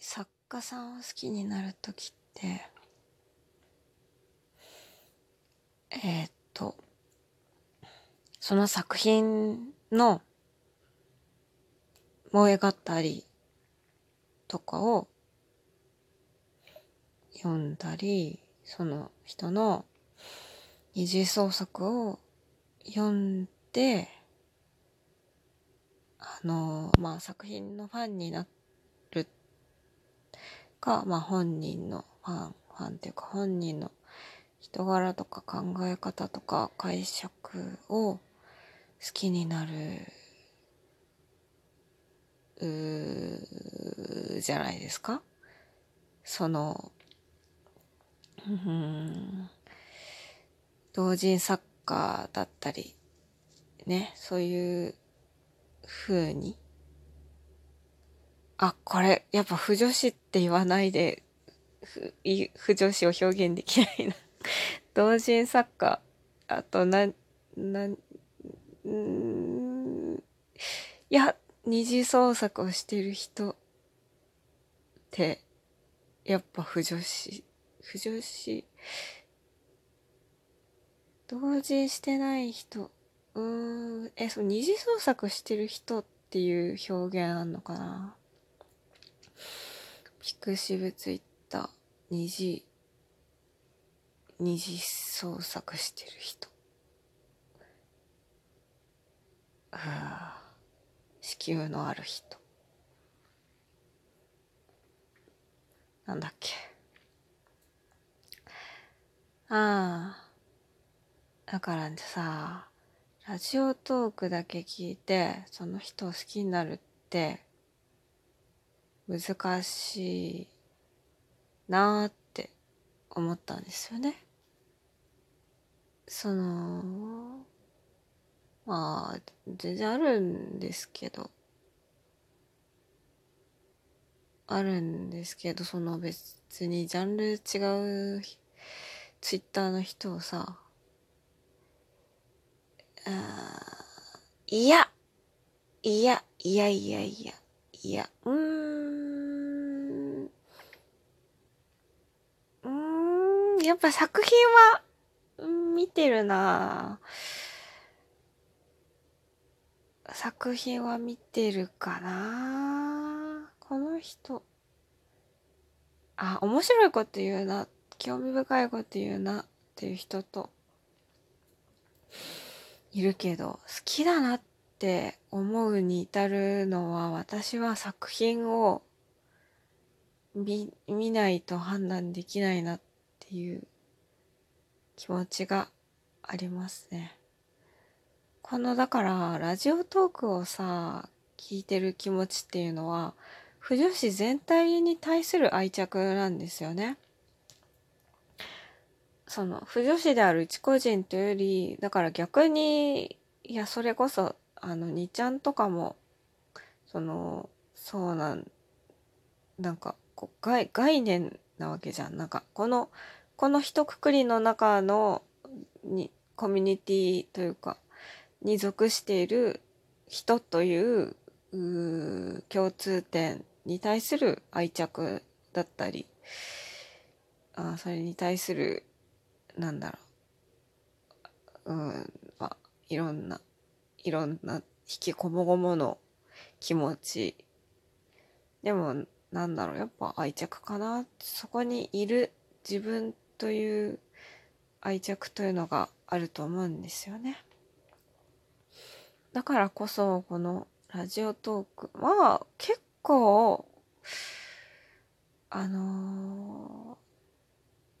作家さんを好きになる時ってえー、っとその作品の燃え語りとかを読んだりその人の二次創作を読んであのまあ作品のファンになるかまあ本人のファンファンっていうか本人の人柄とか考え方とか解釈を好きになるうじゃないですか？そのうん同人作家だったりねそういう風にあこれやっぱ不女子って言わないで不女子を表現できないな。同人作家あとななんいや二次創作をしてる人ってやっぱ不女子不女子同時してない人うーんえそう二次創作してる人っていう表現あんのかな？ピクシブツイッター二次二次創作してる人。あ子宮のある人。なんだっけ。ああだからさラジオトークだけ聞いてその人を好きになるって難しいなーって思ったんですよね。そのまあ全然あるんですけどあるんですけどその別にジャンル違うツイッターの人をさあいや、いや、いやいやいや、いや、うーん、うん、やっぱ作品は、見てるな作品は見てるかなこの人。あ、面白いこと言うな、興味深いこと言うなっていう人と、いるけど、好きだなってって思うに至るのは、私は作品を見、見ないと判断できないなっていう気持ちがありますね。この、だから、ラジオトークをさ、聞いてる気持ちっていうのは、不女子全体に対する愛着なんですよね。その不女子である一個人というよりだから逆にいやそれこそあの2ちゃんとかもそのそうなんなんかこう概概念なわけじゃん。なんかこのこの一括りの中のにコミュニティというかに属している人というう共通点に対する愛着だったりあそれに対するなんだろう、うん、まあ、いろんな、いろんな引きこもごもの気持ち。でも、なんだろう、やっぱ愛着かな。そこにいる自分という愛着というのがあると思うんですよね。だからこそ、このラジオトークは結構、あの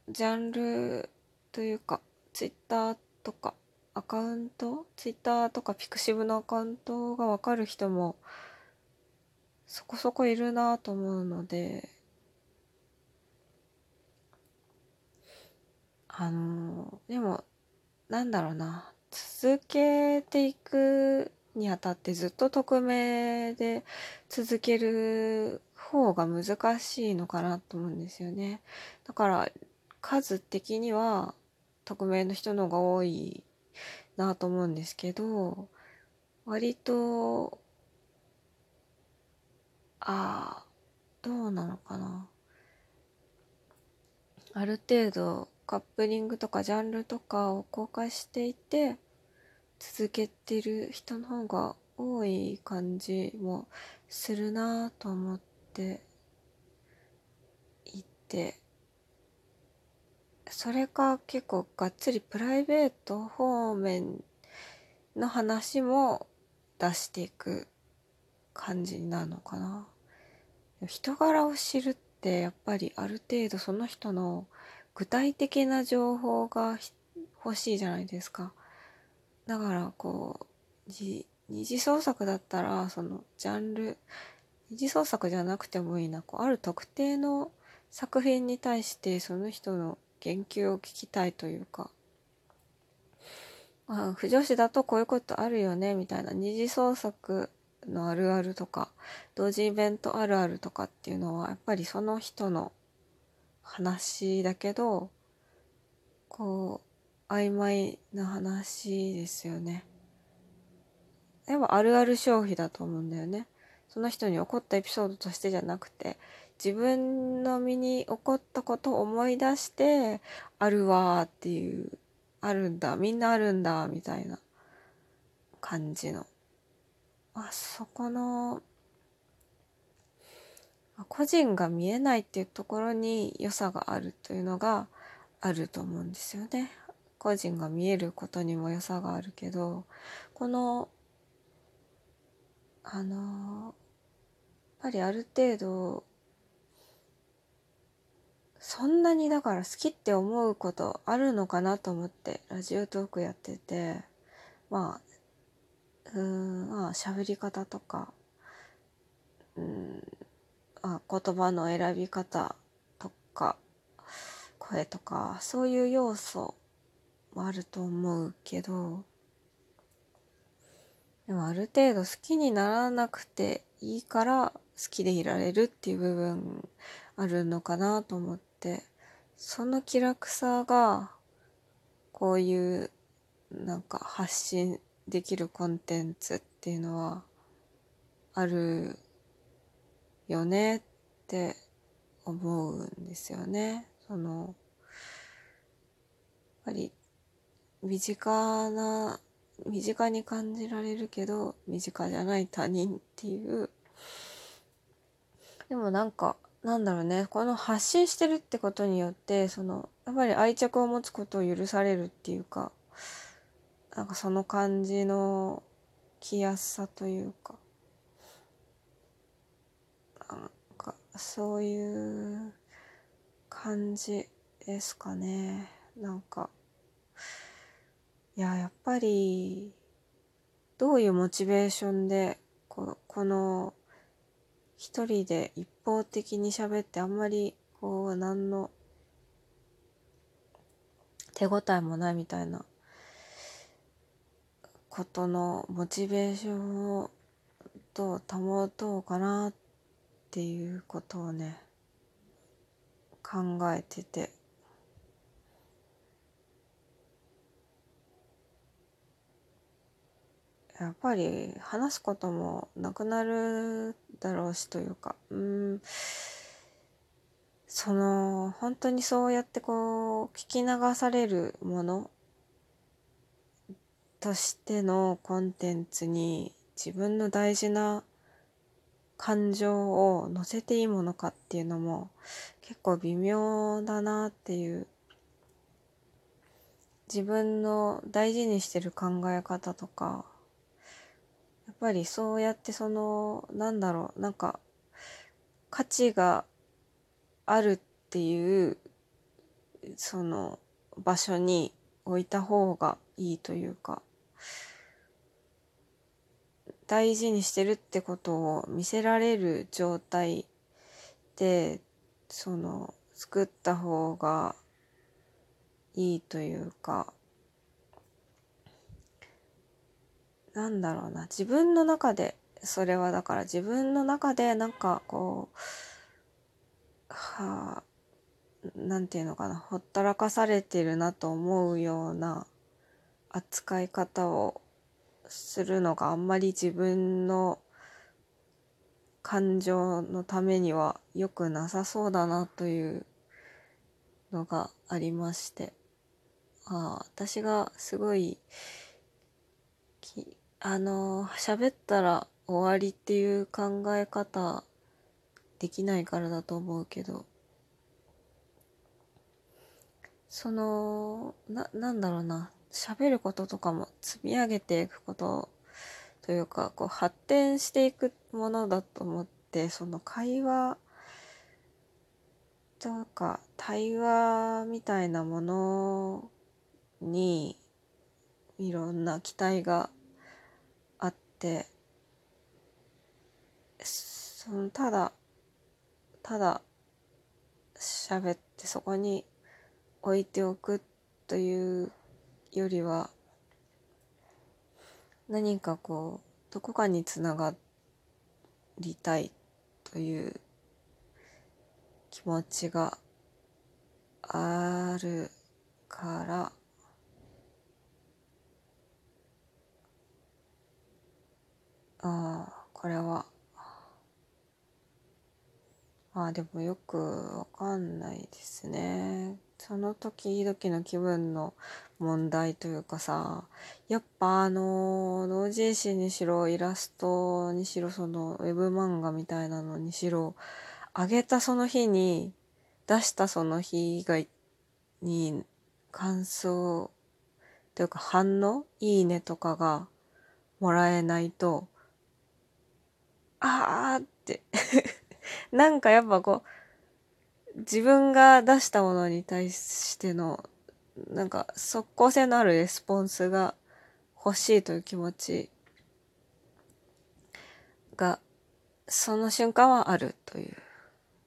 ー、ジャンルというか、ツイッターとかアカウント？ツイッターとかピクシブのアカウントがわかる人もそこそこいるなと思うので、あの、でも、なんだろうな、続けていくにあたってずっと匿名で続ける方が難しいのかなと思うんですよね。だから数的には匿名の人の方が多いなと思うんですけど割とああどうなのかな。ある程度カップリングとかジャンルとかを公開していて続けてる人の方が多い感じもするなと思っていて。それか結構がっつりプライベート方面の話も出していく感じなのかな。人柄を知るってやっぱりある程度その人の具体的な情報が欲しいじゃないですか。だからこう二次創作だったらそのジャンル二次創作じゃなくてもいいな。こうある特定の作品に対してその人の言及を聞きたいというかあ不女子だとこういうことあるよねみたいな二次創作のあるあるとか同時イベントあるあるとかっていうのはやっぱりその人の話だけどこう曖昧な話ですよね。でもあるある消費だと思うんだよね。その人に起こったエピソードとしてじゃなくて自分の身に起こったことを思い出してあるわっていうあるんだみんなあるんだみたいな感じのあそこの個人が見えないっていうところに良さがあるというのがあると思うんですよね。個人が見えることにも良さがあるけどこのあのやっぱりある程度そんなにだから好きって思うことあるのかなと思ってラジオトークやってて。まあうんまあ喋り方とかうんあ言葉の選び方とか声とかそういう要素もあると思うけどでもある程度好きにならなくていいから好きでいられるっていう部分あるのかなと思って。その気楽さがこういうなんか発信できるコンテンツっていうのはあるよねって思うんですよね。そのやっぱり身近な身近に感じられるけど身近じゃない他人っていうでもなんかなんだろうね。この発信してるってことによってそのやっぱり愛着を持つことを許されるっていうかなんかその感じの来やすさというかなんかそういう感じですかね。なんかいややっぱりどういうモチベーションでここの一人で一方的に喋ってあんまりこう何の手応えもないみたいなことのモチベーションをどう保とうかなっていうことをね考えてて。やっぱり話すこともなくなるだろうしというかうん。その本当にそうやってこう聞き流されるものとしてのコンテンツに自分の大事な感情を乗せていいものかっていうのも結構微妙だなっていう。自分の大事にしてる考え方とかぱりそうやってそのなんだろうなんか価値があるっていうその場所に置いた方がいいというか大事にしてるってことを見せられる状態でその作った方がいいというかなんだろうな。自分の中でそれはだから自分の中でなんかこうはあなんていうのかな。ほったらかされてるなと思うような扱い方をするのがあんまり自分の感情のためには良くなさそうだなというのがありまして。ああ私がすごいあの喋ったら終わりっていう考え方できないからだと思うけど。そのななんだろうな。喋ることとかも積み上げていくことというかこう発展していくものだと思ってその会話とか対話みたいなものにいろんな期待がってそのただただ喋ってそこに置いておくというよりは何かこうどこかにつながりたいという気持ちがあるからああこれはまあでもよくわかんないですね。その時々の気分の問題というかさ、やっぱあの、同人誌にしろ、イラストにしろ、その、ウェブ漫画みたいなのにしろ、あげたその日に、出したその日が、に、感想、というか反応いいねとかがもらえないと、あーって なんかやっぱこう、自分が出したものに対しての、なんか即効性のあるレスポンスが欲しいという気持ちが、その瞬間はあるという。